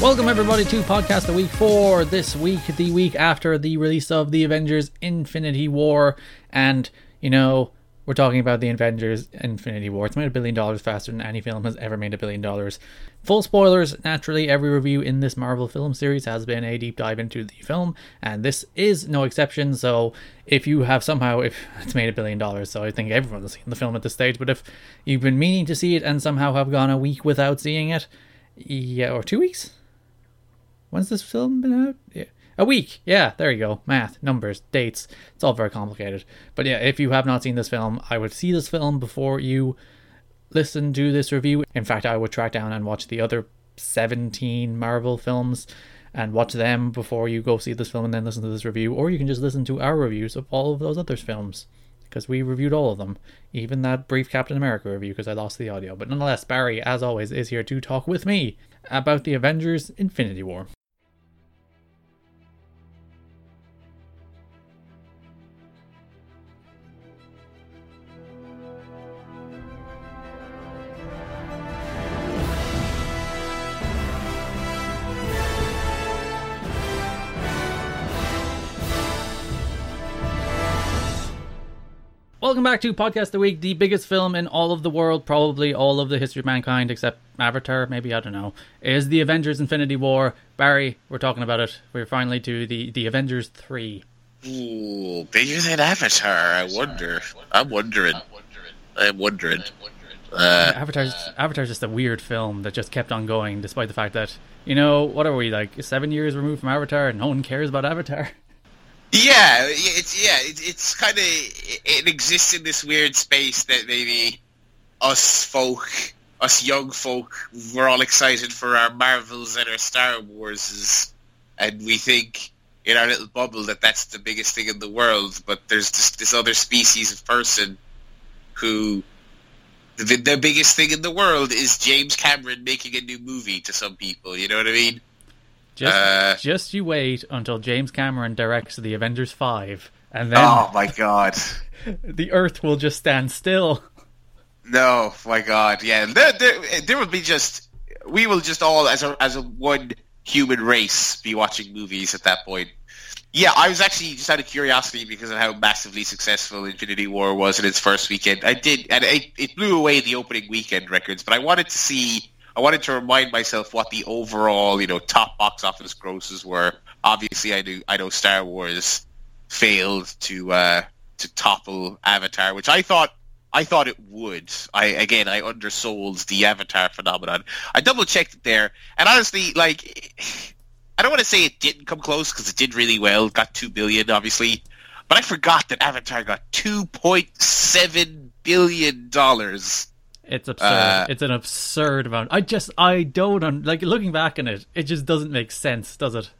Welcome everybody to Podcast the Week for this week, the week after the release of the Avengers Infinity War. And, you know, we're talking about the Avengers Infinity War. It's made a billion dollars faster than any film has ever made a billion dollars. Full spoilers, naturally, every review in this Marvel film series has been a deep dive into the film, and this is no exception. So, if you have somehow, if it's made a billion dollars, so I think everyone's seen the film at this stage, but if you've been meaning to see it and somehow have gone a week without seeing it, yeah, or two weeks? When's this film been out? Yeah. A week. Yeah, there you go. Math, numbers, dates. It's all very complicated. But yeah, if you have not seen this film, I would see this film before you listen to this review. In fact, I would track down and watch the other 17 Marvel films and watch them before you go see this film and then listen to this review. Or you can just listen to our reviews of all of those other films because we reviewed all of them, even that brief Captain America review because I lost the audio. But nonetheless, Barry, as always, is here to talk with me about the Avengers Infinity War. Welcome back to Podcast of the Week, the biggest film in all of the world, probably all of the history of mankind, except Avatar, maybe, I don't know, is the Avengers Infinity War. Barry, we're talking about it. We're finally to the, the Avengers 3. Ooh, bigger than Avatar, I wonder. I'm wondering. I'm wondering. Uh, Avatar's, Avatar's just a weird film that just kept on going, despite the fact that, you know, what are we, like, seven years removed from Avatar and no one cares about Avatar? Yeah, it's yeah, it, it's kind of it, it exists in this weird space that maybe us folk, us young folk, we're all excited for our Marvels and our Star Warses, and we think in our little bubble that that's the biggest thing in the world. But there's just this other species of person who the, the biggest thing in the world is James Cameron making a new movie to some people. You know what I mean? Just, uh, just you wait until James Cameron directs the Avengers Five, and then oh my god, the Earth will just stand still. No, my god, yeah, there, there, there will be just we will just all as a as a one human race be watching movies at that point. Yeah, I was actually just out of curiosity because of how massively successful Infinity War was in its first weekend. I did, and it, it blew away the opening weekend records. But I wanted to see I wanted to remind myself what the overall, you know, top box office grosses were. Obviously, I do. I know Star Wars failed to uh, to topple Avatar, which I thought I thought it would. I again, I undersold the Avatar phenomenon. I double checked it there, and honestly, like, I don't want to say it didn't come close because it did really well. got two billion, obviously, but I forgot that Avatar got two point seven billion dollars it's absurd. Uh, it's an absurd amount. I just I don't like looking back on it. It just doesn't make sense, does it?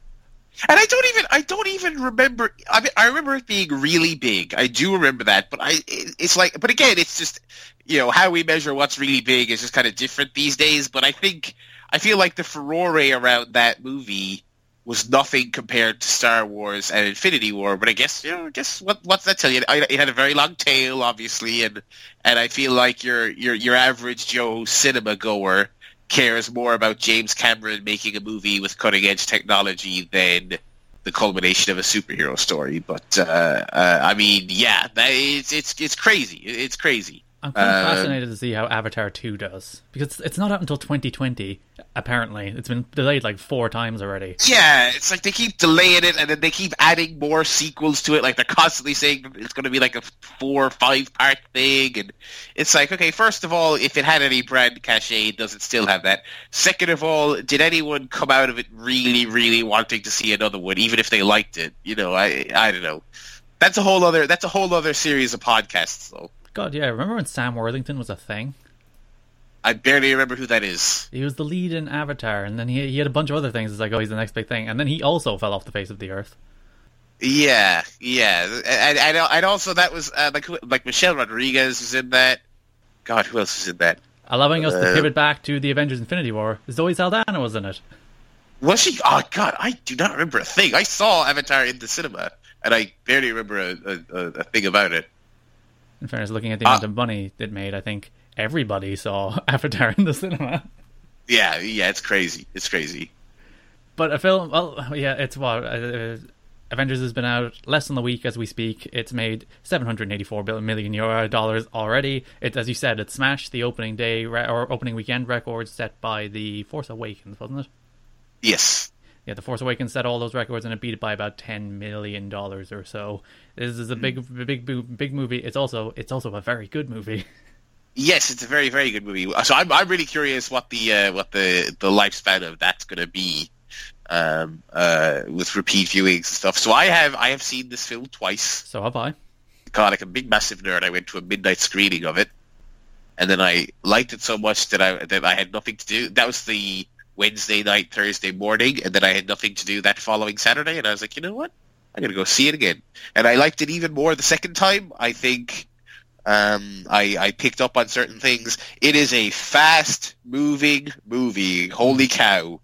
And I don't even I don't even remember. I mean, I remember it being really big. I do remember that, but I it's like, but again, it's just you know how we measure what's really big is just kind of different these days. But I think I feel like the furore around that movie was nothing compared to Star Wars and Infinity War. But I guess you know, guess what what's that tell you? It had a very long tail, obviously, and and I feel like your your your average Joe cinema goer cares more about James Cameron making a movie with cutting edge technology than the culmination of a superhero story. But uh, uh, I mean, yeah, that, it's it's it's crazy. It's crazy. I'm kind of uh, fascinated to see how Avatar 2 does because it's not out until 2020. Apparently, it's been delayed like four times already. Yeah, it's like they keep delaying it, and then they keep adding more sequels to it. Like they're constantly saying it's going to be like a four or five part thing, and it's like, okay, first of all, if it had any brand cachet, does it still have that? Second of all, did anyone come out of it really, really wanting to see another one, even if they liked it? You know, I I don't know. That's a whole other that's a whole other series of podcasts, though. God, yeah. Remember when Sam Worthington was a thing? I barely remember who that is. He was the lead in Avatar, and then he he had a bunch of other things. It's like, oh, he's the next big thing, and then he also fell off the face of the earth. Yeah, yeah, and and, and also that was uh, like like Michelle Rodriguez was in that. God, who else was in that? Allowing us uh, to pivot back to the Avengers: Infinity War, Zoe Saldana was in it. Was she? Oh God, I do not remember a thing. I saw Avatar in the cinema, and I barely remember a, a, a thing about it. In fairness, looking at the amount uh, of money it made, I think everybody saw Avatar in the cinema. Yeah, yeah, it's crazy. It's crazy. but a film. Well, yeah, it's what uh, Avengers has been out less than a week as we speak. It's made 784 million euro dollars already. It, as you said, it smashed the opening day re- or opening weekend record set by the Force Awakens, wasn't it? Yes. Yeah, the Force Awakens set all those records and it beat it by about 10 million dollars or so. This is a big, big, big movie. It's also, it's also a very good movie. Yes, it's a very, very good movie. So I'm, I'm really curious what the, uh, what the, the lifespan of that's going to be um, uh, with repeat viewings and stuff. So I have I have seen this film twice. So have I. God, like a big massive nerd, I went to a midnight screening of it, and then I liked it so much that I that I had nothing to do. That was the Wednesday night, Thursday morning, and then I had nothing to do that following Saturday, and I was like, you know what, I'm gonna go see it again, and I liked it even more the second time. I think um, I, I picked up on certain things. It is a fast moving movie. Holy cow!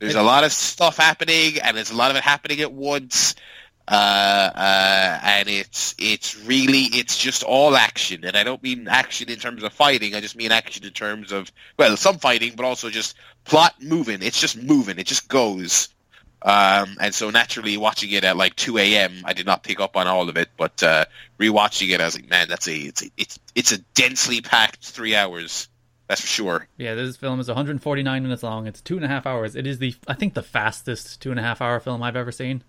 There's a lot of stuff happening, and there's a lot of it happening at once. Uh, uh, and it's it's really it's just all action, and I don't mean action in terms of fighting. I just mean action in terms of well, some fighting, but also just plot moving. It's just moving. It just goes. Um, and so naturally, watching it at like 2 a.m., I did not pick up on all of it. But uh, rewatching it, I was like, man, that's a it's a, it's it's a densely packed three hours. That's for sure. Yeah, this film is 149 minutes long. It's two and a half hours. It is the I think the fastest two and a half hour film I've ever seen.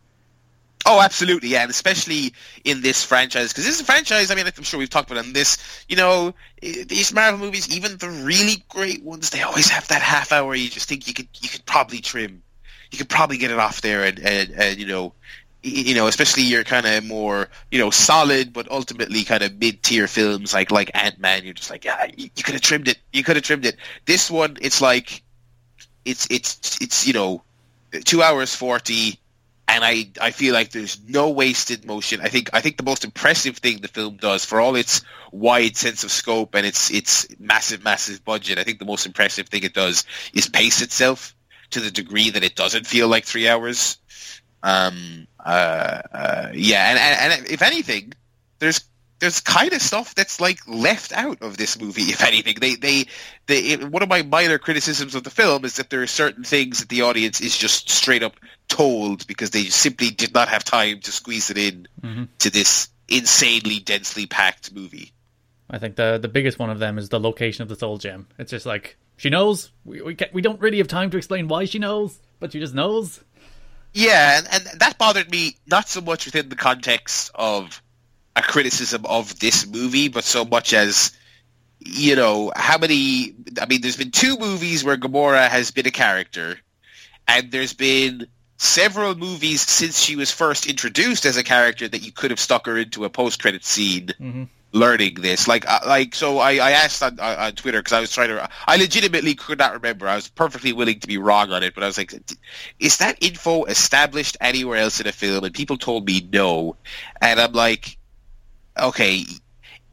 Oh, absolutely, yeah, and especially in this franchise because this is a franchise. I mean, I'm sure we've talked about it in this. You know, these Marvel movies, even the really great ones, they always have that half hour. You just think you could you could probably trim, you could probably get it off there, and and, and you know, you know, especially your kind of more, you know, solid but ultimately kind of mid-tier films like like Ant Man. You're just like, yeah, you, you could have trimmed it. You could have trimmed it. This one, it's like, it's it's it's you know, two hours forty, and I I feel like there's no wasted motion. I think I think the most impressive thing the film does for all its wide sense of scope and its its massive massive budget, I think the most impressive thing it does is pace itself to the degree that it doesn't feel like three hours. Um, uh, uh, yeah, and, and, and if anything, there's there's kind of stuff that's like left out of this movie. If anything, they they they it, one of my minor criticisms of the film is that there are certain things that the audience is just straight up told because they simply did not have time to squeeze it in mm-hmm. to this insanely densely packed movie. I think the the biggest one of them is the location of the soul gem. It's just like she knows. We we, we don't really have time to explain why she knows, but she just knows. Yeah, and, and that bothered me not so much within the context of a criticism of this movie, but so much as you know how many. I mean, there's been two movies where Gamora has been a character, and there's been several movies since she was first introduced as a character that you could have stuck her into a post-credit scene. Mm-hmm learning this. Like, uh, like so, I, I asked on, on Twitter because I was trying to. I legitimately could not remember. I was perfectly willing to be wrong on it, but I was like, "Is that info established anywhere else in a film?" And people told me no, and I'm like, "Okay."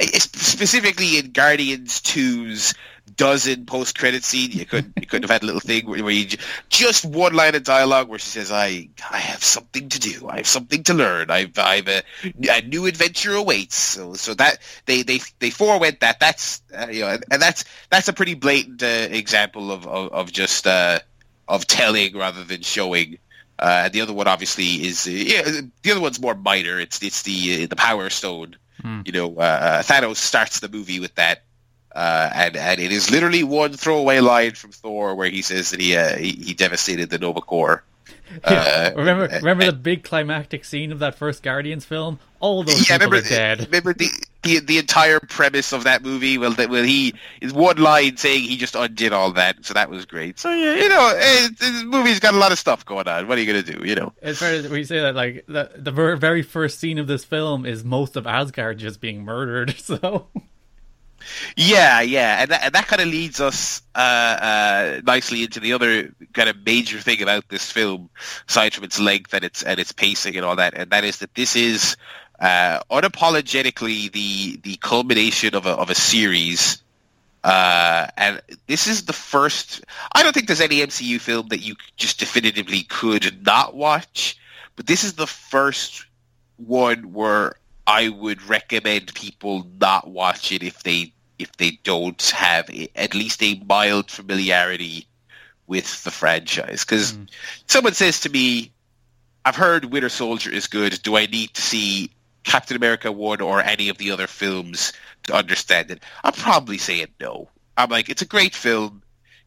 Specifically in Guardians 2's dozen post credit scene. You could you could have had a little thing where, you just one line of dialogue where she says, "I I have something to do. I have something to learn. I've I've a, a new adventure awaits." So so that they they they forewent that. That's uh, you know, and, and, that's that's a pretty blatant uh, example of, of of, just uh, of telling rather than showing. Uh, the other one obviously is uh, yeah, the other one's more minor. It's it's the uh, the Power Stone. Hmm. You know, uh, Thanos starts the movie with that uh, and and it is literally one throwaway line from Thor where he says that he uh, he, he, devastated the Nova Corps. Yeah. Uh, remember remember the big climactic scene of that first Guardians film? All those yeah, people remember, are dead. Remember the, the the entire premise of that movie? Well, that well he is one line saying he just undid all that, so that was great. So yeah, you know, it, this movie's got a lot of stuff going on. What are you gonna do? You know, as far as we say that, like the the very first scene of this film is most of Asgard just being murdered. So yeah, yeah, and that, and that kind of leads us uh, uh, nicely into the other kind of major thing about this film, aside from its length and its and its pacing and all that, and that is that this is uh, unapologetically the the culmination of a of a series. Uh, and this is the first. I don't think there's any MCU film that you just definitively could not watch, but this is the first one where I would recommend people not watch it if they if they don't have at least a mild familiarity with the franchise. Because mm. someone says to me, "I've heard Winter Soldier is good. Do I need to see Captain America one or any of the other films to understand it?" I'm probably saying no. I'm like, it's a great film.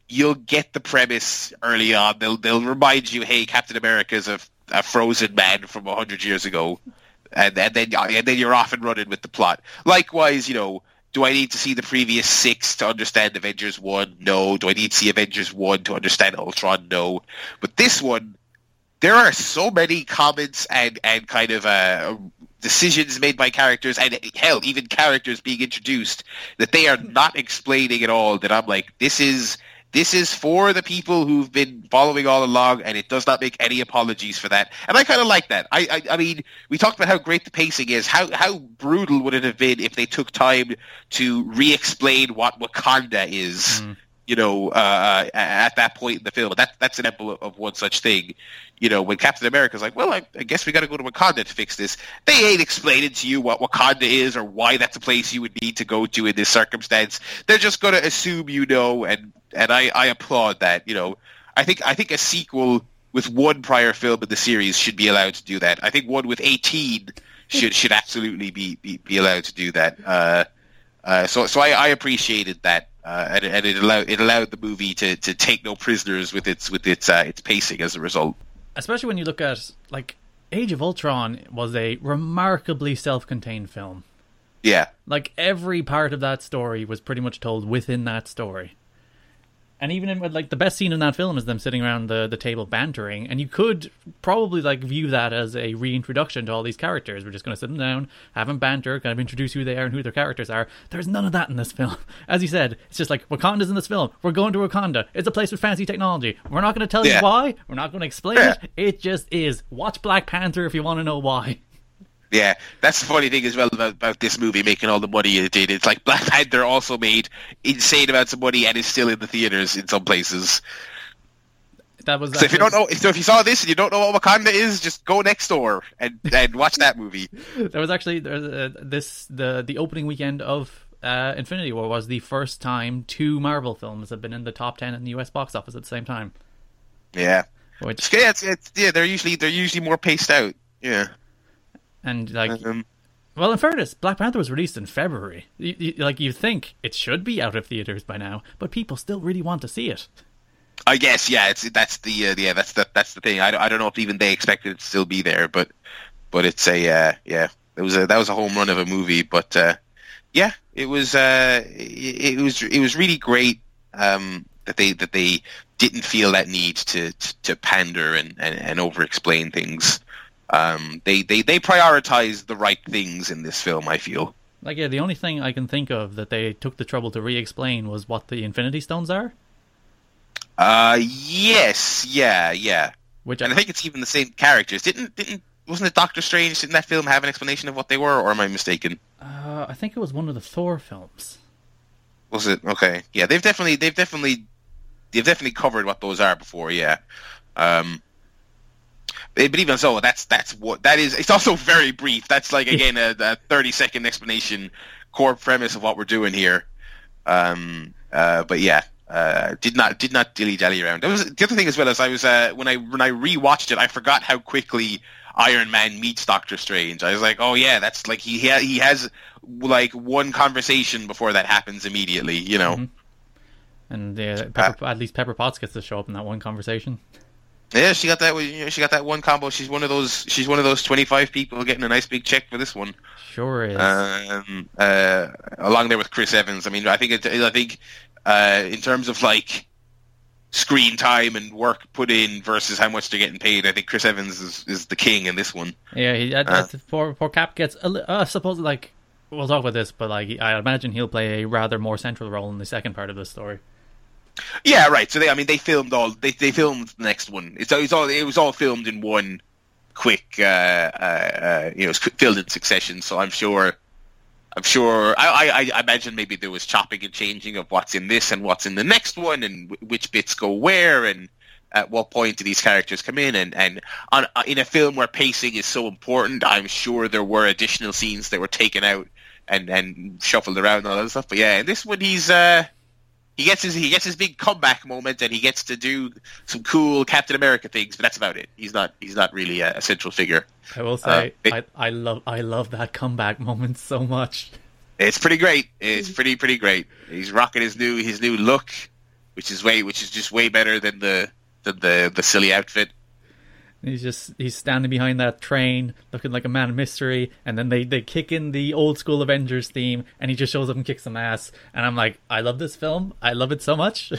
You'll get the premise early on. They'll they'll remind you, hey, Captain America is a, a frozen man from hundred years ago, and, and then and then you're off and running with the plot. Likewise, you know, do I need to see the previous six to understand Avengers 1? No. Do I need to see Avengers 1 to understand Ultron? No. But this one, there are so many comments and, and kind of uh, decisions made by characters, and hell, even characters being introduced, that they are not explaining at all, that I'm like, this is this is for the people who've been following all along, and it does not make any apologies for that. And I kind of like that. I, I, I mean, we talked about how great the pacing is. How how brutal would it have been if they took time to re-explain what Wakanda is? Mm. You know, uh, at that point in the film, that that's an example of one such thing. You know, when Captain America's like, "Well, I, I guess we got to go to Wakanda to fix this," they ain't explaining to you what Wakanda is or why that's a place you would need to go to in this circumstance. They're just going to assume you know and and I, I applaud that. You know, I think I think a sequel with one prior film in the series should be allowed to do that. I think one with eighteen should should absolutely be, be, be allowed to do that. Uh, uh, so so I, I appreciated that, uh, and, and, it allowed it allowed the movie to, to take no prisoners with its with its uh, its pacing as a result. Especially when you look at like Age of Ultron was a remarkably self-contained film. Yeah, like every part of that story was pretty much told within that story and even in like the best scene in that film is them sitting around the, the table bantering and you could probably like view that as a reintroduction to all these characters. We're just going to sit them down have them banter kind of introduce who they are and who their characters are. There's none of that in this film. As you said it's just like wakanda's in this film. We're going to wakanda. It's a place with fancy technology. We're not going to tell yeah. you why. We're not going to explain yeah. it it just is. Watch black panther if you want to know why yeah, that's the funny thing as well about, about this movie making all the money it did. It's like Black Panther also made insane amounts of money and is still in the theaters in some places. That was. So if you don't know, so if you saw this and you don't know what Wakanda is, just go next door and, and watch that movie. there was actually uh, this the the opening weekend of uh, Infinity War was the first time two Marvel films have been in the top ten in the U.S. box office at the same time. Yeah, which yeah, it's, it's, yeah, they're usually they're usually more paced out. Yeah. And like, um, well, in fairness, Black Panther was released in February. You, you, like you think it should be out of theaters by now, but people still really want to see it. I guess, yeah, it's that's the uh, yeah that's the that's the thing. I, I don't know if even they expected it to still be there, but but it's a uh, yeah it was a that was a home run of a movie, but uh, yeah, it was uh, it, it was it was really great um, that they that they didn't feel that need to to, to pander and, and, and over explain things. Um, they, they, they prioritize the right things in this film, I feel. Like, yeah, the only thing I can think of that they took the trouble to re explain was what the Infinity Stones are. Uh, yes, yeah, yeah. Which and I, I think it's even the same characters. Didn't, didn't, wasn't it Doctor Strange? Didn't that film have an explanation of what they were, or am I mistaken? Uh, I think it was one of the Thor films. Was it? Okay. Yeah, they've definitely, they've definitely, they've definitely covered what those are before, yeah. Um, but even so, that's that's what that is. It's also very brief. That's like again a, a thirty second explanation, core premise of what we're doing here. Um, uh, but yeah, uh, did not did not dilly dally around. That was the other thing as well as I was uh, when I when I rewatched it, I forgot how quickly Iron Man meets Doctor Strange. I was like, oh yeah, that's like he ha- he has like one conversation before that happens immediately. You know. Mm-hmm. And uh, Pepper, at least Pepper Potts gets to show up in that one conversation. Yeah, she got that. You know, she got that one combo. She's one of those. She's one of those twenty-five people getting a nice big check for this one. Sure is. Um, uh, along there with Chris Evans. I mean, I think it, I think uh, in terms of like screen time and work put in versus how much they're getting paid, I think Chris Evans is, is the king in this one. Yeah, he, uh, poor poor Cap gets. A, uh, suppose like we'll talk about this, but like I imagine he'll play a rather more central role in the second part of the story. Yeah, right. So they, I mean, they filmed all. They they filmed the next one. It's, it's all. It was all filmed in one quick. Uh, uh, uh, you know, filmed in succession. So I'm sure. I'm sure. I, I, I imagine maybe there was chopping and changing of what's in this and what's in the next one, and w- which bits go where, and at what point do these characters come in and and on uh, in a film where pacing is so important i'm sure there were additional scenes that were taken out and and shuffled around and all that stuff but yeah in this one he's uh he gets his he gets his big comeback moment, and he gets to do some cool Captain America things. But that's about it. He's not he's not really a, a central figure. I will say, uh, it, I I love I love that comeback moment so much. It's pretty great. It's pretty pretty great. He's rocking his new his new look, which is way which is just way better than the than the the silly outfit. He's just he's standing behind that train, looking like a man of mystery, and then they they kick in the old school Avengers theme, and he just shows up and kicks some ass. And I'm like, I love this film. I love it so much.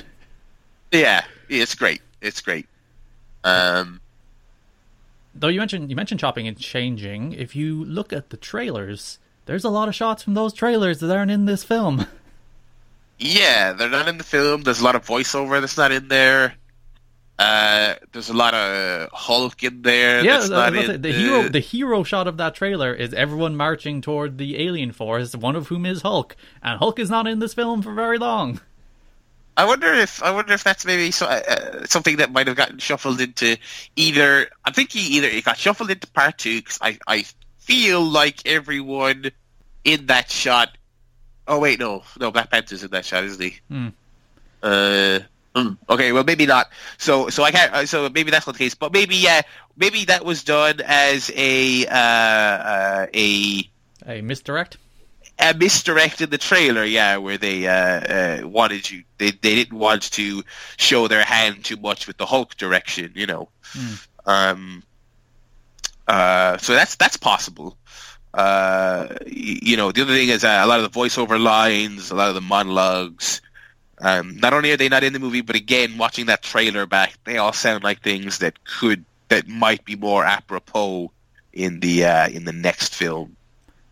yeah, it's great. It's great. Um, though you mentioned you mentioned chopping and changing. If you look at the trailers, there's a lot of shots from those trailers that aren't in this film. Yeah, they're not in the film. There's a lot of voiceover that's not in there. Uh, there's a lot of Hulk in there. Yeah, the, the hero. The hero shot of that trailer is everyone marching toward the alien force, one of whom is Hulk, and Hulk is not in this film for very long. I wonder if I wonder if that's maybe so, uh, something that might have gotten shuffled into either. I think he either it got shuffled into part two because I I feel like everyone in that shot. Oh wait, no, no, Black Panther's in that shot, isn't he? Hmm. Uh, hmm, okay, well maybe not. So so I can't. Uh, so maybe that's not the case. But maybe yeah, maybe that was done as a uh, uh, a a misdirect. A misdirect in the trailer, yeah, where they uh, uh, wanted you. They they didn't want to show their hand too much with the Hulk direction, you know. Hmm. Um, uh, so that's that's possible. Uh, you know, the other thing is uh, a lot of the voiceover lines, a lot of the monologues. Um, not only are they not in the movie, but again, watching that trailer back, they all sound like things that could that might be more apropos in the uh, in the next film.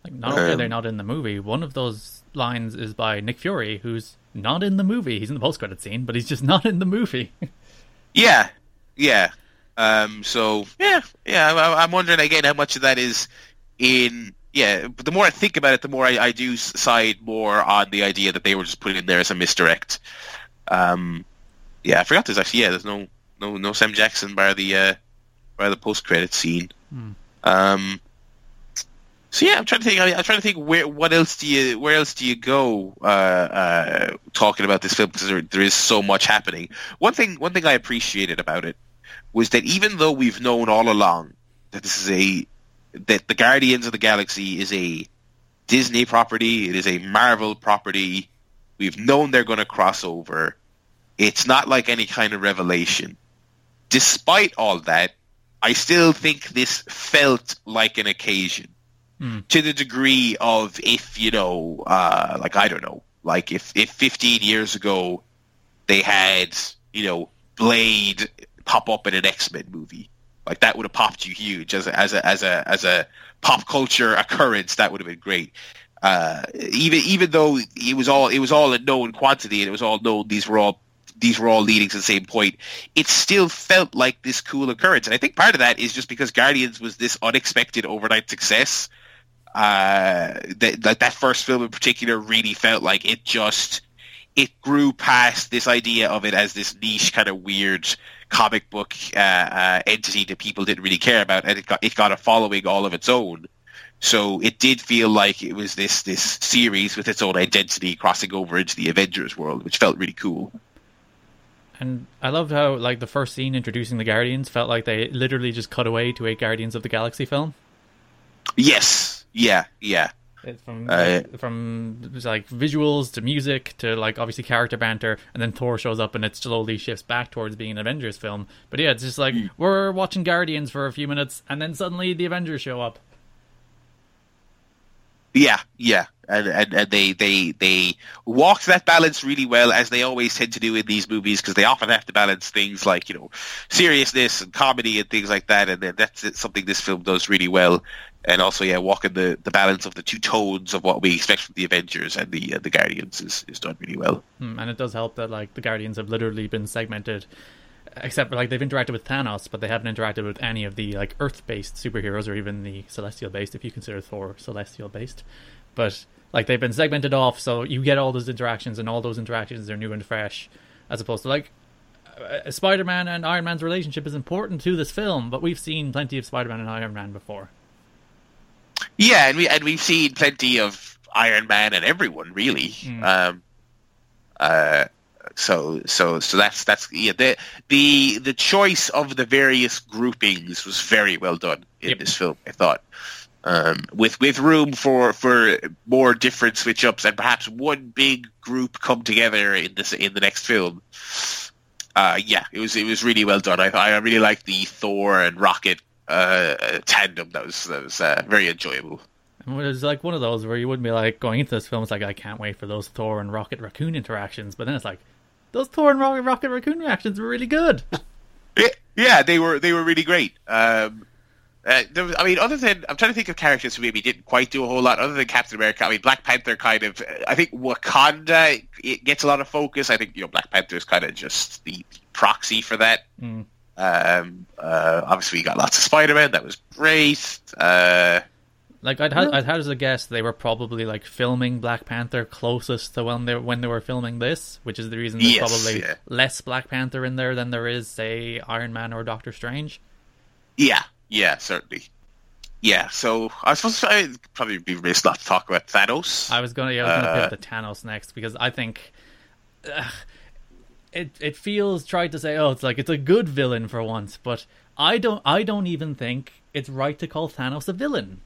Like not only um, are they um, not in the movie, one of those lines is by Nick Fury, who's not in the movie. He's in the post credit scene, but he's just not in the movie. yeah, yeah. Um, so yeah, yeah, I, am wondering again how much of that is in. Yeah, but the more I think about it, the more I, I do side more on the idea that they were just putting in there as a misdirect. Um, yeah, I forgot there's actually yeah, there's no no no Sam Jackson by the uh, by the post credit scene. Hmm. Um, so yeah, I'm trying to think. I'm trying to think where what else do you where else do you go uh, uh, talking about this film because there, there is so much happening. One thing one thing I appreciated about it was that even though we've known all along that this is a that the Guardians of the Galaxy is a Disney property, it is a Marvel property, we've known they're going to cross over. It's not like any kind of revelation. Despite all that, I still think this felt like an occasion mm. to the degree of if you know, uh, like I don't know, like if if 15 years ago they had you know Blade pop up in an X Men movie. Like that would have popped you huge as a, as a as a as a pop culture occurrence. That would have been great. Uh, even even though it was all it was all a known quantity and it was all known these were all these were all leading to the same point. It still felt like this cool occurrence, and I think part of that is just because Guardians was this unexpected overnight success. Uh, that that that first film in particular really felt like it just it grew past this idea of it as this niche kind of weird comic book uh, uh, entity that people didn't really care about, and it got it got a following all of its own. So it did feel like it was this this series with its own identity crossing over into the Avengers world, which felt really cool. And I loved how like the first scene introducing the Guardians felt like they literally just cut away to a Guardians of the Galaxy film. Yes. Yeah. Yeah. It's from uh, from like visuals to music to like obviously character banter, and then Thor shows up and it slowly shifts back towards being an Avengers film. But yeah, it's just like mm. we're watching Guardians for a few minutes, and then suddenly the Avengers show up. Yeah, yeah, and, and, and they they they walk that balance really well as they always tend to do in these movies because they often have to balance things like you know seriousness and comedy and things like that, and that's something this film does really well and also yeah, walking the, the balance of the two tones of what we expect from the Avengers and the uh, the Guardians is, is done really well. Mm, and it does help that like the Guardians have literally been segmented, except like they've interacted with Thanos, but they haven't interacted with any of the like Earth based superheroes or even the Celestial based, if you consider Thor Celestial based. But like they've been segmented off, so you get all those interactions, and all those interactions are new and fresh, as opposed to like uh, Spider-Man and Iron Man's relationship is important to this film, but we've seen plenty of Spider-Man and Iron Man before. Yeah, and we and we've seen plenty of Iron Man and everyone really. Mm. Um, uh, so so so that's that's yeah the the the choice of the various groupings was very well done in Yep. this film. I thought. Um, with with room for, for more different switch ups and perhaps one big group come together in this in the next film. Uh, yeah, it was it was really well done. I I really liked the Thor and Rocket uh, tandem. That was that was uh, very enjoyable. It was like one of those where you wouldn't be like going into this film. It's like I can't wait for those Thor and Rocket Raccoon interactions, but then it's like those Thor and Rocket, Rocket Raccoon reactions were really good. Yeah, yeah, they were they were really great. Um, uh, there was, I mean, other than I'm trying to think of characters who maybe didn't quite do a whole lot. Other than Captain America, I mean, Black Panther kind of. I think Wakanda it gets a lot of focus. I think you know Black Panther is kind of just the proxy for that. Mm. Um, uh, obviously, we got lots of Spider Man. That was great. Uh, Like I'd had, I'd had as a guess they were probably like filming Black Panther closest to when they when they were filming this, which is the reason there's Yes, probably yeah. less Black Panther in there than there is say Iron Man or Doctor Strange. yeah, yeah, certainly. Yeah, so I suppose I'd probably be remiss not to talk about Thanos. I was gonna yeah, I was gonna Uh, put the Thanos next because I think it it feels tried to say oh it's like it's a good villain for once, but I don't I don't even think it's right to call Thanos a villain.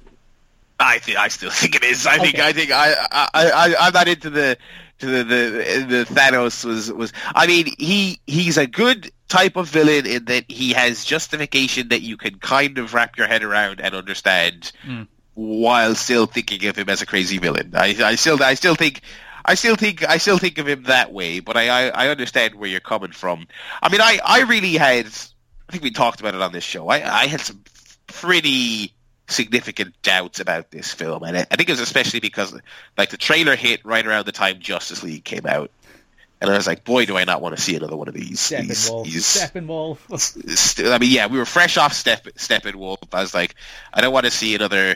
I think I still think it is. I think Okay. I think I I, I I'm not into the to the, the the Thanos was was. I mean he he's a good type of villain in that he has justification that you can kind of wrap your head around and understand, Mm. while still thinking of him as a crazy villain. I I still I still think. I still think I still think of him that way, but I, I, I understand where you're coming from. I mean, I, I really had I think we talked about it on this show. I, I had some pretty significant doubts about this film, and I, I think it was especially because like the trailer hit right around the time Justice League came out, and I was like, boy, do I not want to see another one of these. Steppenwolf. these Steppenwolf. st- I mean, yeah, we were fresh off Step Steppenwolf. I was like, I don't want to see another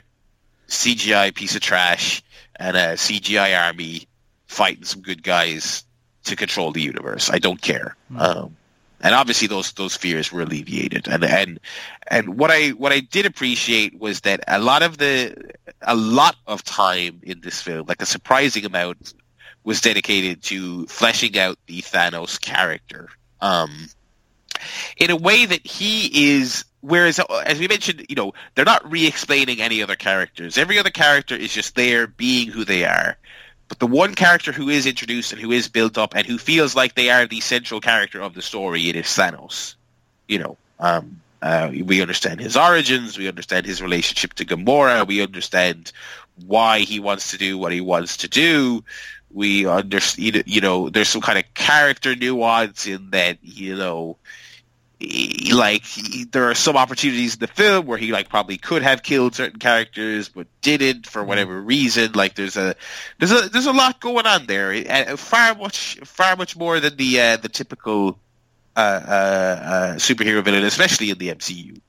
CGI piece of trash and a CGI army fighting some good guys to control the universe. I don't care. Um, and obviously, those those fears were alleviated. And and and what I what I did appreciate was that a lot of the a lot of time in this film, like a surprising amount, was dedicated to fleshing out the Thanos character. Um, in a way that he is whereas as we mentioned you know they're not re-explaining any other characters. Every other character is just there being who they are. But the one character who is introduced and who is built up and who feels like they are the central character of the story it is Thanos. You know um uh, we understand his origins we understand his relationship to Gamora we understand why he wants to do what he wants to do we understand you know there's some kind of character nuance in that you know he- like he, there are some opportunities in the film where he like probably could have killed certain characters but didn't for whatever reason like there's a there's a there's a lot going on there and far much far much more than the uh, the typical uh, uh, uh, superhero villain especially in the MCU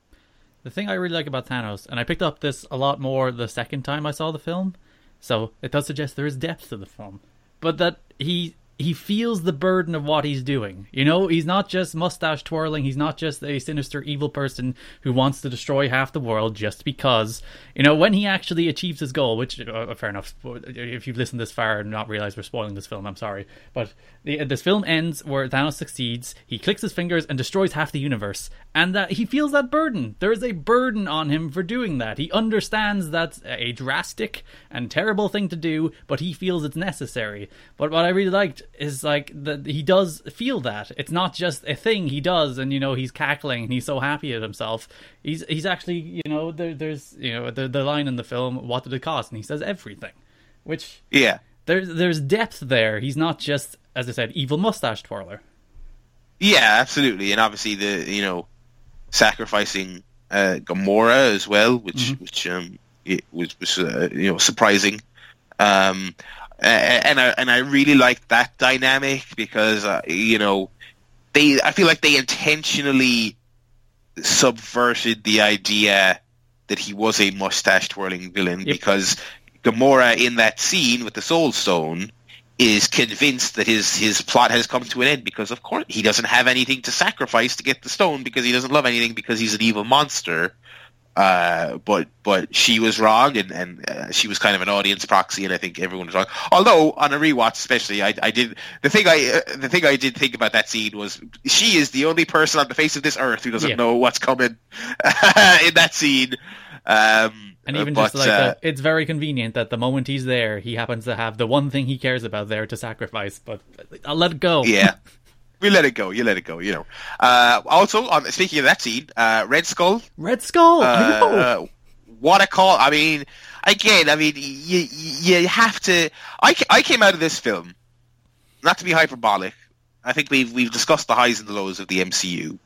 The thing I really like about Thanos, and I picked up this a lot more the second time I saw the film, so it does suggest there is depth to the film, but that he he feels the burden of what he's doing. You know, he's not just mustache twirling. He's not just a sinister evil person who wants to destroy half the world just because. You know, when he actually achieves his goal, which uh, fair enough. If you've listened this far and not realized we're spoiling this film, I'm sorry. But the, this film ends where Thanos succeeds. He clicks his fingers and destroys half the universe, and that he feels that burden. There is a burden on him for doing that. He understands that's a drastic and terrible thing to do, but he feels it's necessary. But what I really liked is like that he does feel that it's not just a thing he does, and you know he's cackling and he's so happy at himself. He's he's actually you know there, there's you know the the line in the film, "What did it cost?" and he says everything, which yeah there's there's depth there. He's not just as I said, evil mustache twirler. Yeah, absolutely, and obviously the you know sacrificing uh, Gamora as well, which which um it was was uh, you know surprising, um, and I and I really like that dynamic because uh, you know they I feel like they intentionally subverted the idea that he was a mustache twirling villain Yep. because Gamora in that scene with the Soul Stone is convinced that his his plot has come to an end because of course he doesn't have anything to sacrifice to get the stone because he doesn't love anything because he's an evil monster. Uh, but but she was wrong, and and uh, she was kind of an audience proxy, and I think everyone was wrong. Although on a rewatch, especially, I, I did the thing I uh, the thing I did think about that scene was she is the only person on the face of this earth who doesn't Yeah. know what's coming in that scene. Um, And even but, just like uh, the, it's very convenient that the moment he's there, he happens to have the one thing he cares about there to sacrifice. But I'll let it go. yeah. We let it go. You let it go. You know. Uh, also, on speaking of that scene, uh, Red Skull. Red Skull. Uh, what a call! I mean, again, I mean, you you have to. I, I came out of this film, not to be hyperbolic. I think we've we've discussed the highs and the lows of the MCU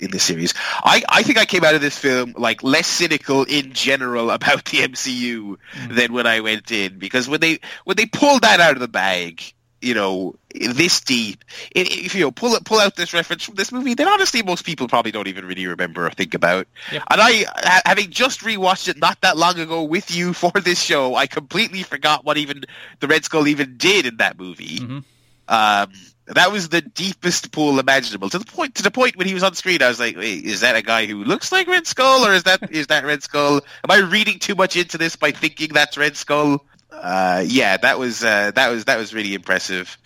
in this series. I, I think I came out of this film like less cynical in general about the MCU than when I went in because when they when they pulled that out of the bag, you know, this deep, if you know, pull it pull out this reference from this movie, then honestly most people probably don't even really remember or think about. Yep. And I, having just rewatched it not that long ago with you for this show, I completely forgot what even the Red Skull even did in that movie. Mhm. Um, that was the deepest pool imaginable. To the point, to the point when he was on screen, I was like, "Wait, is that a guy who looks like Red Skull, or is that is that Red Skull? Am I reading too much into this by thinking that's Red Skull?" Uh, yeah, that was uh, that was that was really impressive.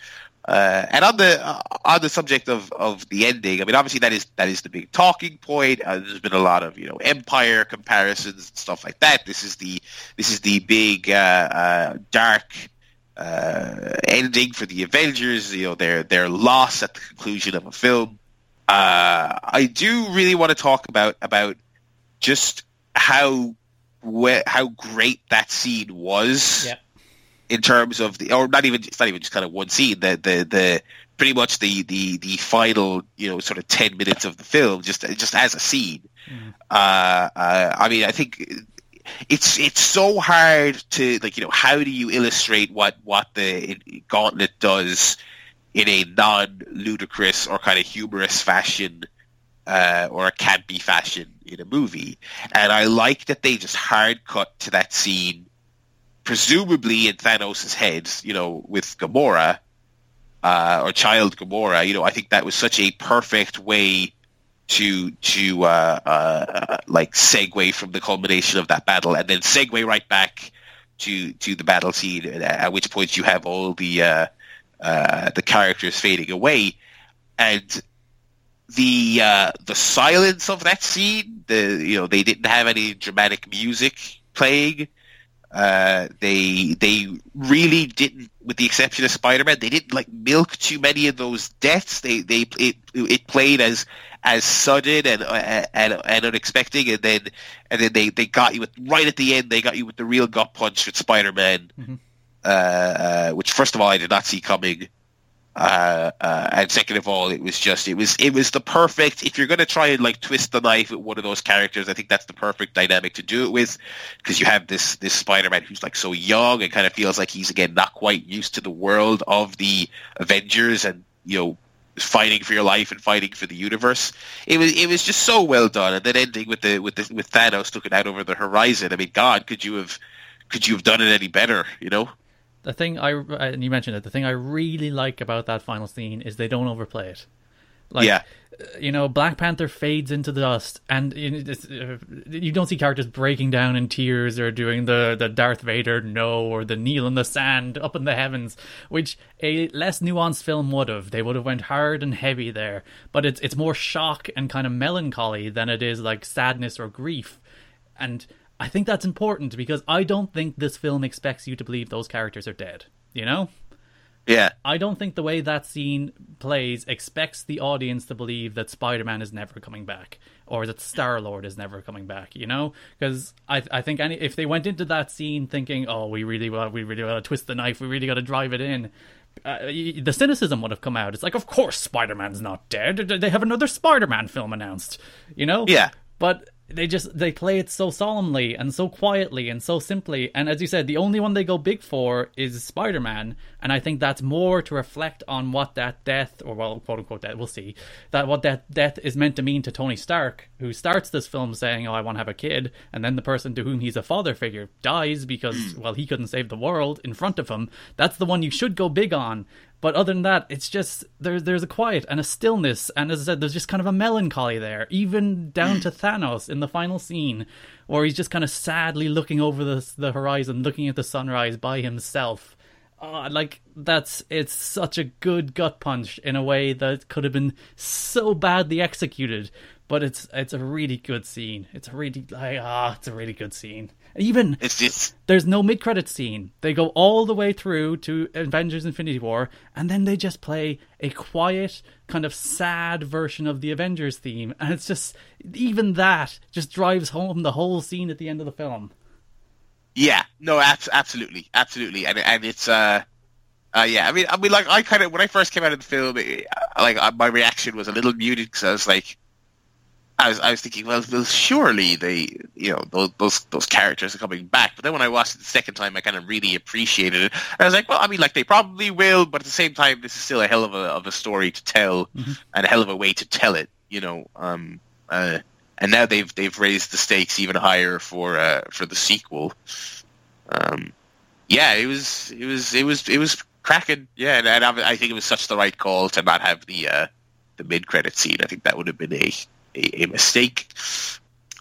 Uh, and on the on the subject of, of the ending, I mean, obviously that is that is the big talking point. Uh, there's been a lot of you know Empire comparisons and stuff like that. This is the this is the big uh, uh, dark ending for the Avengers. You know their their loss at the conclusion of a film. I do really want to talk about about just how how great that scene was. In terms of the or not even it's not even just kind of one scene the the the pretty much the the the final you know sort of 10 minutes of the film just just as a scene Mhm. uh, uh i mean i think it's it's so hard to like you know how do you illustrate what what the gauntlet does in a non ludicrous or kind of humorous fashion uh, or a campy fashion in a movie and i like that they just hard cut to that scene presumably in Thanos' head, you know, with Gamora, uh, or child Gamora, you know, I think that was such a perfect way to to uh, uh, like segue from the culmination of that battle, and then segue right back to to the battle scene. At which point you have all the uh, uh, the characters fading away, and the uh, the silence of that scene. The you know they didn't have any dramatic music playing. Uh, they they really didn't, with the exception of Spider-Man, they didn't like milk too many of those deaths. They they it it played as as sudden and uh, and, and unexpected, and then and then they, they got you with right at the end. They got you with the real gut punch with Spider-Man, Mhm. uh, uh, which first of all I did not see coming. Uh, uh, and second of all, it was just it was it was the perfect. If you're going to try and like twist the knife at one of those characters, I think that's the perfect dynamic to do it with, because you have this this Spider-Man who's like so young and kind of feels like he's again not quite used to the world of the Avengers and you know fighting for your life and fighting for the universe. It was it was just so well done, and then ending with the with the with Thanos looking out over the horizon. I mean, God, could you have could you have done it any better? You know. The thing I and you mentioned it. The thing I really like about that final scene is they don't overplay it. Like, Yeah. you know, Black Panther fades into the dust, and you uh, you don't see characters breaking down in tears or doing the the Darth Vader no or the kneel in the sand up in the heavens, which a less nuanced film would have. They would have went hard and heavy there, but it's it's more shock and kind of melancholy than it is like sadness or grief, and I think that's important because I don't think this film expects you to believe those characters are dead. You know. Yeah. I don't think the way that scene plays expects the audience to believe that Spider-Man is never coming back or that Star-Lord is never coming back, you know? Because I, I think any, if they went into that scene thinking, oh, we really want, we really got to twist the knife, we really got to drive it in, uh, the cynicism would have come out. It's like, of course Spider-Man's not dead. They have another Spider-Man film announced, you know? Yeah. But they just they play it so solemnly and so quietly and so simply. And as you said the only one they go big for is spider-man. And i think that's more to reflect on what that death or well quote unquote that we'll see that what that death is meant to mean to tony stark who starts this film saying oh i want to have a kid. And then the person to whom he's a father figure dies because well he couldn't save the world in front of him. That's the one you should go big on But other than that, it's just there's there's a quiet and a stillness, and as I said, there's just kind of a melancholy there, even down to Thanos in the final scene, where he's just kind of sadly looking over the the horizon, looking at the sunrise by himself. Oh, like that's it's such a good gut punch in a way that could have been so badly executed, but it's it's a really good scene. It's a really like ah, it's a really good scene. Even It's just there's no mid credit scene. They go all the way through to Avengers Infinity War, and then they just play a quiet, kind of sad version of the Avengers theme. And it's just, even that just drives home the whole scene at the end of the film. Yeah, no, abs- absolutely, absolutely, and and it's uh, uh, yeah. I mean, I mean, like I kind of when I first came out of the film, it, like my reaction was a little muted because I was like, I was I was thinking, well, well, surely they, you know, those those those characters are coming back. But then when I watched it the second time, I kind of really appreciated it. I was like, well, I mean, like they probably will, but at the same time, this is still a hell of a of a story to tell, and a hell of a way to tell it. You know, um, uh, and now they've they've raised the stakes even higher for uh, for the sequel. Um, yeah, it was it was it was it was cracking. Yeah, and, and I I think it was such the right call to not have the uh, the mid credit scene. I think that would have been a a, a mistake.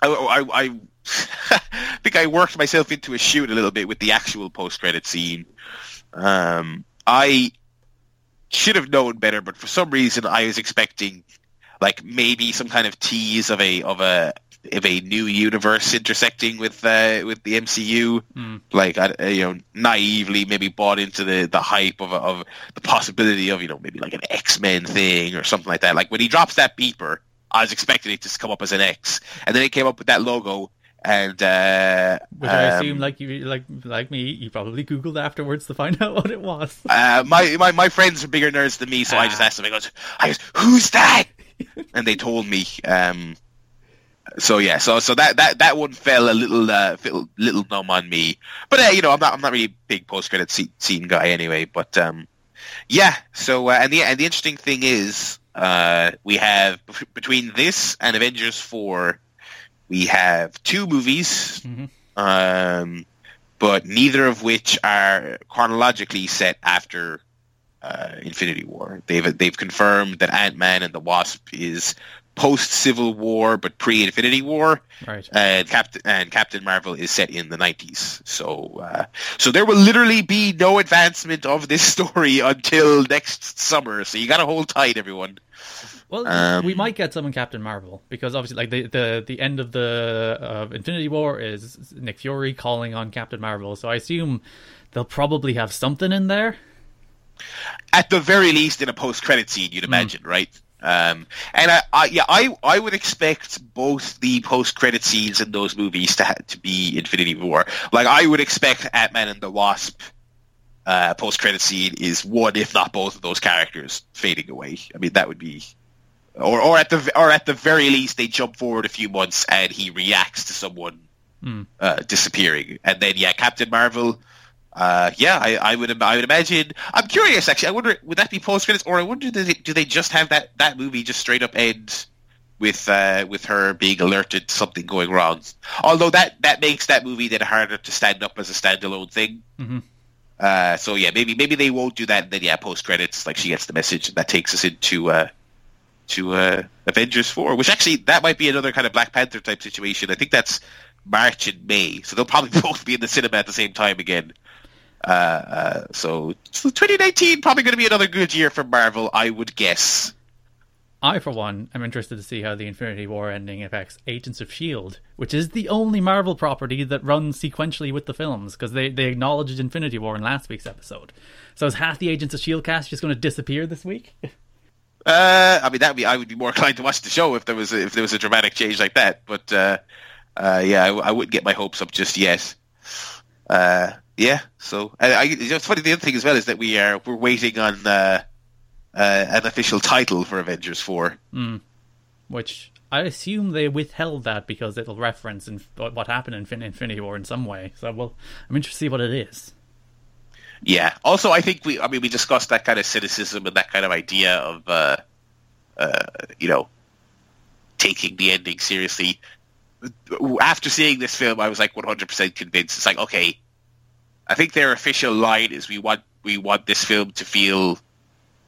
I, I, I think I worked myself into a shoot a little bit with the actual post credit scene. Um, I should have known better, but for some reason I was expecting like maybe some kind of tease of a of a of a new universe intersecting with uh, with the MCU. Mm. Like I, you know, naively maybe bought into the the hype of of the possibility of you know maybe like an X Men thing or something like that. Like when he drops that beeper, I was expecting it to come up as an X, and then it came up with that logo. And uh, Which I um, assume, like you, like like me, you probably googled afterwards to find out what it was. Uh, my, my my friends are bigger nerds than me, so I just Ah. asked them. I goes, I goes, who's that? and they told me. Um, so yeah, so so that that that one fell a little uh, little numb on me. But uh, you know, I'm not I'm not really a big post credit scene, scene guy anyway. But um, yeah. So uh, and the and the interesting thing is, uh, we have between this and Avengers four, we have two movies Mhm. um, but neither of which are chronologically set after uh, Infinity War. They've they've confirmed that Ant Man and the Wasp is post Civil War but pre Infinity War, Right. and Captain and Captain Marvel is set in the nineties. So uh, so there will literally be no advancement of this story until next summer. So you got to hold tight, everyone. Well, Um, we might get some in Captain Marvel because obviously, like the the, the end of the of Infinity War is Nick Fury calling on Captain Marvel, so I assume they'll probably have something in there. at the very least in a post credit scene, you'd imagine, right? Um, and I, I, yeah, I, I would expect both the post credit scenes in those movies to ha- to be Infinity War. Like I would expect Ant Man and the Wasp uh, post credit scene is one, if not both, of those characters fading away. I mean, that would be, or or at the or at the very least, they jump forward a few months and he reacts to someone Hmm. uh, disappearing, and then yeah, Captain Marvel. Uh, yeah, I, I would I would imagine. I'm curious actually. I wonder would that be post credits or I wonder do they, do they just have that, that movie just straight up end with uh, with her being alerted to something going wrong? Although that that makes that movie then harder to stand up as a standalone thing. Mhm. Uh, so yeah, maybe maybe they won't do that. And then yeah, post credits like she gets the message and that takes us into uh, to uh, Avengers four, which actually that might be another kind of Black Panther type situation. I think that's March and May, so they'll probably both be in the cinema at the same time again. Uh, uh, so, so 2019 probably going to be another good year for Marvel, I would guess. I, for one, am interested to see how the Infinity War ending affects Agents of S.H.I.E.L.D., which is the only Marvel property that runs sequentially with the films, because they, they acknowledged Infinity War in last week's episode. So is half the Agents of S.H.I.E.L.D. cast just going to disappear this week? Uh, I mean, that be I would be more inclined to watch the show if there was a, if there was a dramatic change like that. But uh, uh, yeah, I, I wouldn't get my hopes up just yet. Uh, yeah, so I, I, it's funny. The other thing as well is that we are we're waiting on uh, uh, an official title for Avengers Four. which I assume they withheld that because it'll reference in, what happened in Fin- Infinity War in some way. So, well, I'm interested to see what it is. Yeah. Also, I think we, I mean, we discussed that kind of cynicism and that kind of idea of, uh, uh, you know, taking the ending seriously. After seeing this film, I was like 100% convinced. It's like, okay, I think their official line is we want we want this film to feel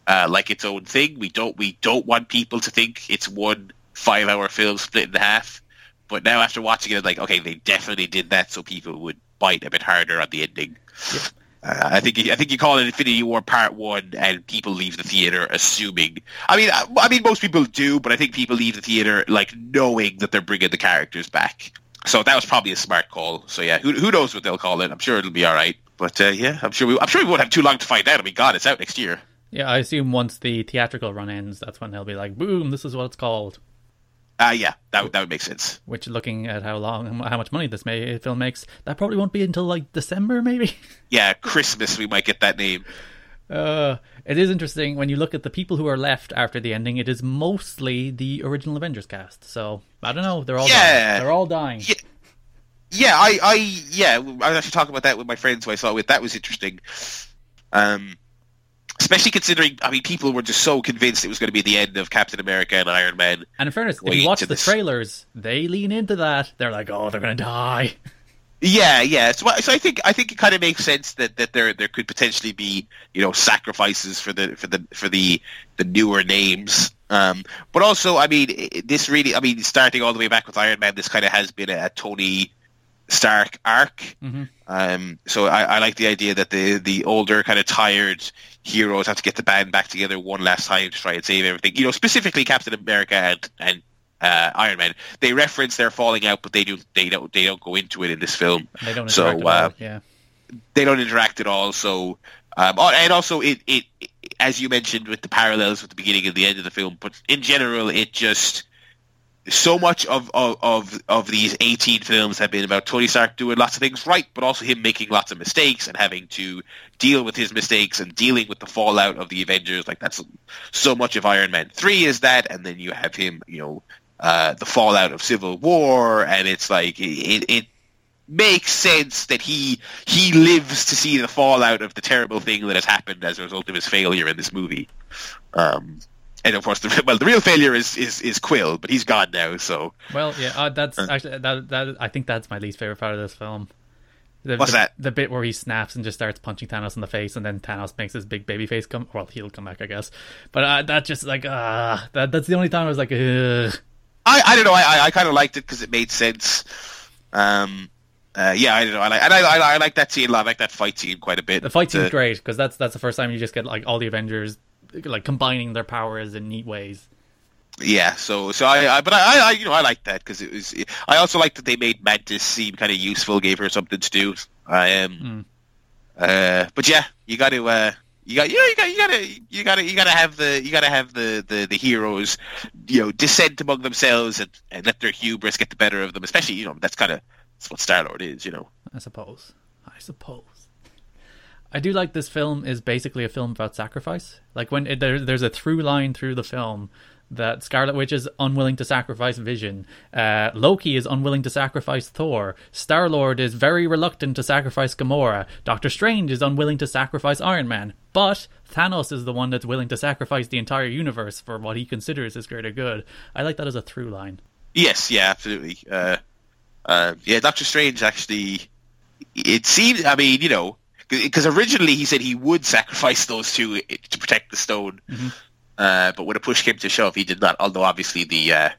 uh, like its own thing. We don't we don't want people to think it's one five hour film split in half. But now after watching it, like okay, they definitely did that so people would bite a bit harder on the ending. Yep. Uh, I think I think you call it Infinity War Part One, and people leave the theater assuming. I mean, I, I mean, most people do, but I think people leave the theater like knowing that they're bringing the characters back. So that was probably a smart call. So yeah, who, who knows what they'll call it? I'm sure it'll be all right. But uh, yeah, I'm sure we I'm sure we won't have too long to find out. I mean, God, it's out next year. Yeah, I assume once the theatrical run ends, that's when they'll be like, "Boom! This is what it's called." Uh, yeah, that would- that would make sense. Which, looking at how long, how much money this may, film makes, that probably won't be until like December, maybe. Yeah, Christmas we might get that name. Uh, it is interesting when you look at the people who are left after the ending. It is mostly the original Avengers cast. So I don't know. They're all Yeah. dying. they're all dying. Yeah. Yeah, I, I, yeah, I was actually talking about that with my friends who I saw it with. That was interesting. Um, especially considering, I mean, people were just so convinced it was going to be the end of Captain America and Iron Man. And in fairness, if you watch the this. trailers, they lean into that. They're like, "Oh, they're gonna die." Yeah, yeah. So, I- so I think I think it kind of makes sense that, that there there could potentially be you know sacrifices for the for the for the the newer names. Um, but also, I mean, this really, I mean, starting all the way back with Iron Man, this kind of has been a, a Tony Stark arc. hmm Um, so I, I like the idea that the the older kind of tired heroes have to get the band back together one last time to try and save everything. You know, specifically Captain America and and uh, Iron Man. They reference their falling out, but they do they don't they don't go into it in this film. They don't So, interact at all. uh, Yeah. They don't interact at all. So um, oh, and also it, it as you mentioned with the parallels with the beginning and the end of the film, but in general it just so much of, of, of, of these 18 films have been about Tony Stark doing lots of things right, but also him making lots of mistakes and having to deal with his mistakes and dealing with the fallout of the Avengers. Like that's so much of Iron Man 3 is that, and then you have him, you know, uh, the fallout of Civil War, and it's like it, it makes sense that he he lives to see the fallout of the terrible thing that has happened as a result of his failure in this movie. Um, and of course, the, well, the real failure is, is, is Quill, but he's gone now. So Well, yeah, uh, that's actually that that I think that's my least favorite part of this film. The, What's the, that? The bit where he snaps and just starts punching Thanos in the face, and then Thanos makes his big baby face come. Well, he'll come back, I guess. But uh, that just like ah, that that's the only time I was like, Ugh. I, I don't know. I, I, I kind of liked it because it made sense. Um, uh, yeah, I don't know. I like, and I, I, I like that scene. a lot. I like that fight scene quite a bit. the fight scene's Uh, great because that's that's the first time you just get like all the Avengers like combining their powers in neat ways. Yeah, so so I, I but I, I you know I like that because it was. I also like that they made Mantis seem kind of useful, gave her something to do. I am. Uh, but yeah, you got to. Uh, you got, you know, you got, you got to, you got to, you got to have the, you got to have the, the, the heroes, you know, dissent among themselves and, and let their hubris get the better of them. Especially, you know, that's kind of that's what Star Lord is, you know. I suppose. I suppose. I do like this film is basically a film about sacrifice. Like when it, there, there's a through line through the film that Scarlet Witch is unwilling to sacrifice Vision, uh, Loki is unwilling to sacrifice Thor, Star Lord is very reluctant to sacrifice Gamora, Doctor Strange is unwilling to sacrifice Iron Man, but Thanos is the one that's willing to sacrifice the entire universe for what he considers his greater good. I like that as a through line. Yes, yeah, absolutely. Uh, uh, yeah, Doctor Strange actually. It seemed. I mean, you know, because originally he said he would sacrifice those two to protect the stone, uh, but when a push came to shove, he did not. Although obviously the. Uh,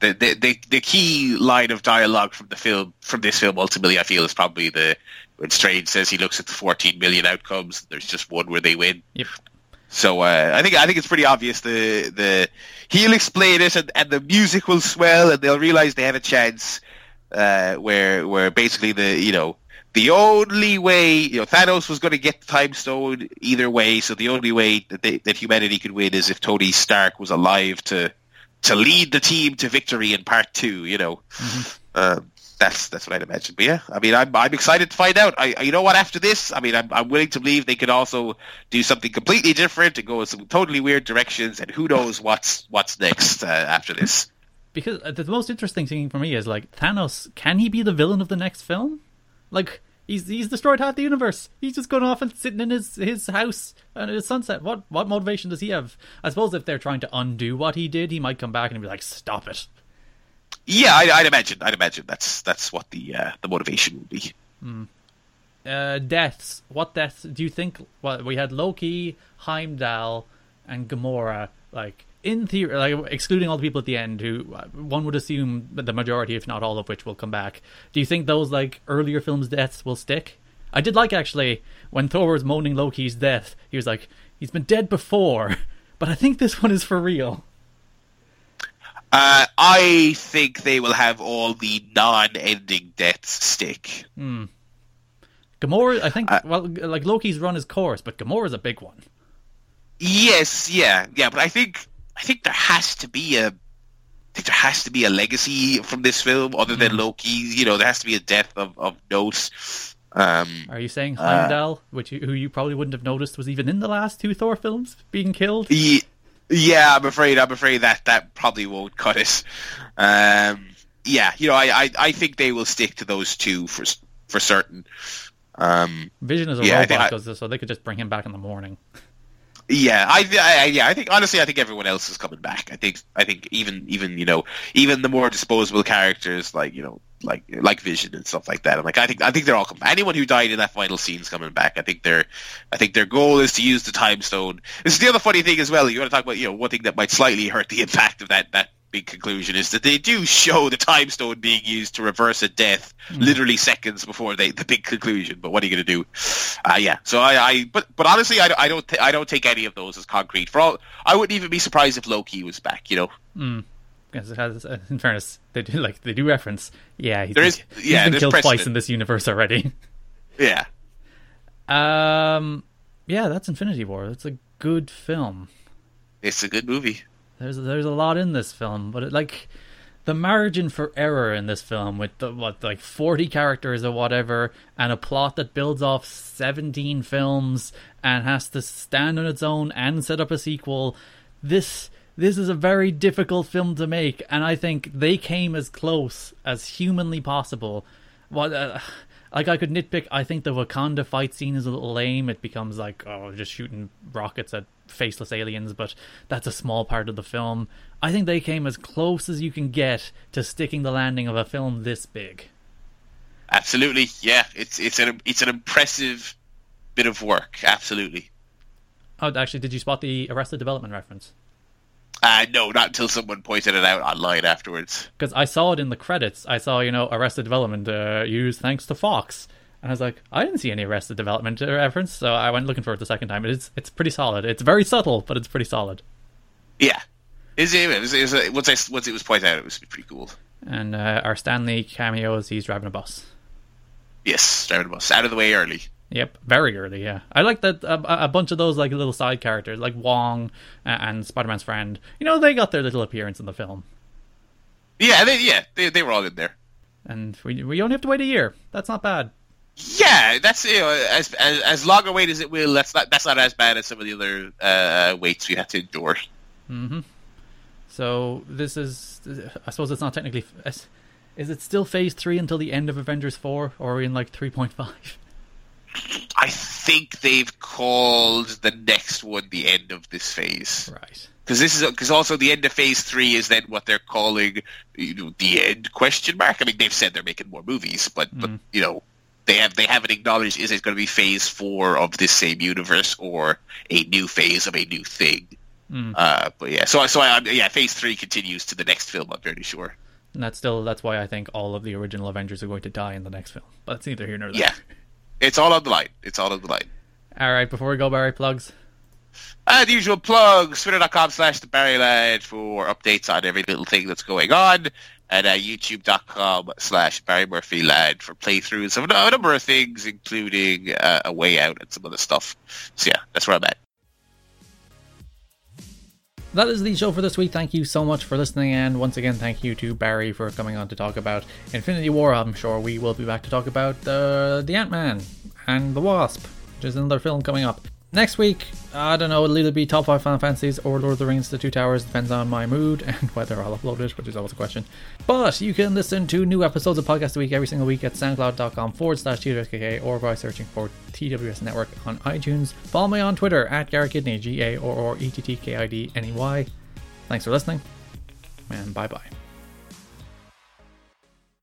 the, the, the the key line of dialogue from the film from this film ultimately I feel is probably the when Strange says he looks at the 14 million outcomes there's just one where they win Yep. so uh, I think I think it's pretty obvious the the he'll explain it and, and the music will swell and they'll realize they have a chance. Uh, where where basically the you know the only way you know Thanos was going to get the time stone either way, so the only way that they, that humanity could win is if Tony Stark was alive to to lead the team to victory in part two. You know. Um, that's that's what I'd imagine. But yeah, I mean, I'm I'm excited to find out. I I- you know what? After this, I mean, I'm I'm willing to believe they could also do something completely different and go in some totally weird directions. And who knows what's what's next uh, after this? because uh, the most interesting thing for me is like Thanos. Can he be the villain of the next film? Like he's he's destroyed half the universe. He's just going off and sitting in his his house and his sunset. What what motivation does he have? I suppose if they're trying to undo what he did, he might come back and be like, "Stop it." Yeah, I, I'd imagine. I'd imagine that's that's what the uh, the motivation would be. Uh, deaths. What deaths do you think? Well, we had Loki, Heimdall, and Gamora, like in theory, like excluding all the people at the end, who uh, one would assume the majority, if not all of which, will come back. Do you think those like earlier films' deaths will stick? I did like actually when Thor was moaning Loki's death. He was like, "He's been dead before, but I think this one is for real." Uh, I think they will have all the non-ending deaths stick. Hmm. Gamora, I think, Uh, well, like Loki's run his course, but Gamora's a big one. Yes, yeah, yeah, but I think I think there has to be a I think there has to be a legacy from this film other than Loki. You know, there has to be a death of, of. Um, Are you saying Uh, Heimdall, which you, who you probably wouldn't have noticed was even in the last two Thor films, being killed? Ye- Yeah, I'm afraid. I'm afraid that that probably won't cut it. Um, yeah, you know, I, I, I think they will stick to those two for for certain. Um, Vision is a Yeah, robot, I- 'cause- so they could just bring him back in the morning. Yeah, I, I, yeah, I think honestly, I think everyone else is coming back. I think, I think even even you know even the more disposable characters like you know like like Vision and stuff like that. I'm like, I think I think they're all coming. Anyone who died in that final scene is coming back. I think their I think their goal is to use the time stone. This is the other funny thing as well. You want to talk about you know one thing that might slightly hurt the impact of that that big conclusion is that they do show the time stone being used to reverse a death literally seconds before they the big conclusion. But what are you going to do? Uh, yeah. So I, I but but honestly, I, don't- I don't th- I don't take any of those as concrete. For all, I wouldn't even be surprised if Loki was back. You know. Because it has, uh, in fairness, they do like they do reference. Yeah, he's There been, is- he's yeah, been there's killed twice in this universe already. Yeah. Um, yeah, that's Infinity War. That's a good film. It's a good movie. There's there's a lot in this film, but it, like the margin for error in this film with the what like 40 characters or whatever and a plot that builds off 17 films and has to stand on its own and set up a sequel this this is a very difficult film to make and i think they came as close as humanly possible what uh, like I could nitpick. I think the Wakanda fight scene is a little lame. It becomes like oh, just shooting rockets at faceless aliens, but that's a small part of the film. I think they came as close as you can get to sticking the landing of a film this big. Absolutely. Yeah. It's it's an it's an impressive bit of work. Absolutely. Oh, actually, did you spot the Arrested Development reference? Uh, no, not until someone pointed it out online afterwards. Because I saw it in the credits. I saw you know Arrested Development uh, used thanks to Fox, and I was like, I didn't see any Arrested Development uh, reference, so I went looking for it the second time. It's it's pretty solid. It's very subtle, but it's pretty solid. Yeah. Is it, it was, it was, once I once it was pointed out, it was pretty cool. And uh, our Stan Lee cameos, he's driving a bus. Yes, driving a bus out of the way early. Yep, very early. Yeah, I like that. A, a bunch of those like little side characters, like Wong uh, and Spider Man's friend. You know, they got their little appearance in the film, Yeah, they, yeah, they, they were all in there. and we we only have to wait a year. That's not bad. Yeah, that's you know, as, as as long a wait as it will. That's not that's not as bad as some of the other uh, waits we had to endure. So this is, I suppose it's not technically. Is, is it still Phase Three until the end of Avengers Four, or are we in like three point five? I think they've called the next one the end of this phase. Right. because this is because also the end of phase three is then what they're calling you know the end question mark. I mean they've said they're making more movies, but but you know they have they haven't acknowledged is it going to be phase four of this same universe or a new phase of a new thing. Uh, but yeah, so so I, yeah, phase three continues to the next film. I'm pretty sure. And that's still that's why I think all of the original Avengers are going to die in the next film. But it's neither here nor there. Yeah, it's all on the line. It's all on the line. All right. Before we go, Barry plugs. The usual plugs, twitter.com slash the Barry Lad for updates on every little thing that's going on, and uh, youtube.com slash Barry Murphy Lad for playthroughs of a number of things, including uh, A Way Out and some other stuff. So yeah, that's where I'm at. That is the show for this week. Thank you so much for listening, and once again, thank you to Barry for coming on to talk about Infinity War. I'm sure we will be back to talk about uh, the Ant Man and the Wasp, which is another film coming up. Next week, I don't know, it'll either be top 5 Final Fantasies or Lord of the Rings The Two Towers, depends on my mood and whether I'll upload it, which is always a question. But you can listen to new episodes of Podcast a Week every single week at soundcloud.com forward slash TWSKK or by searching for TWS Network on iTunes. Follow me on Twitter at Garrett Kidney, G A or E T T K I D N E Y. Thanks for listening, and bye bye.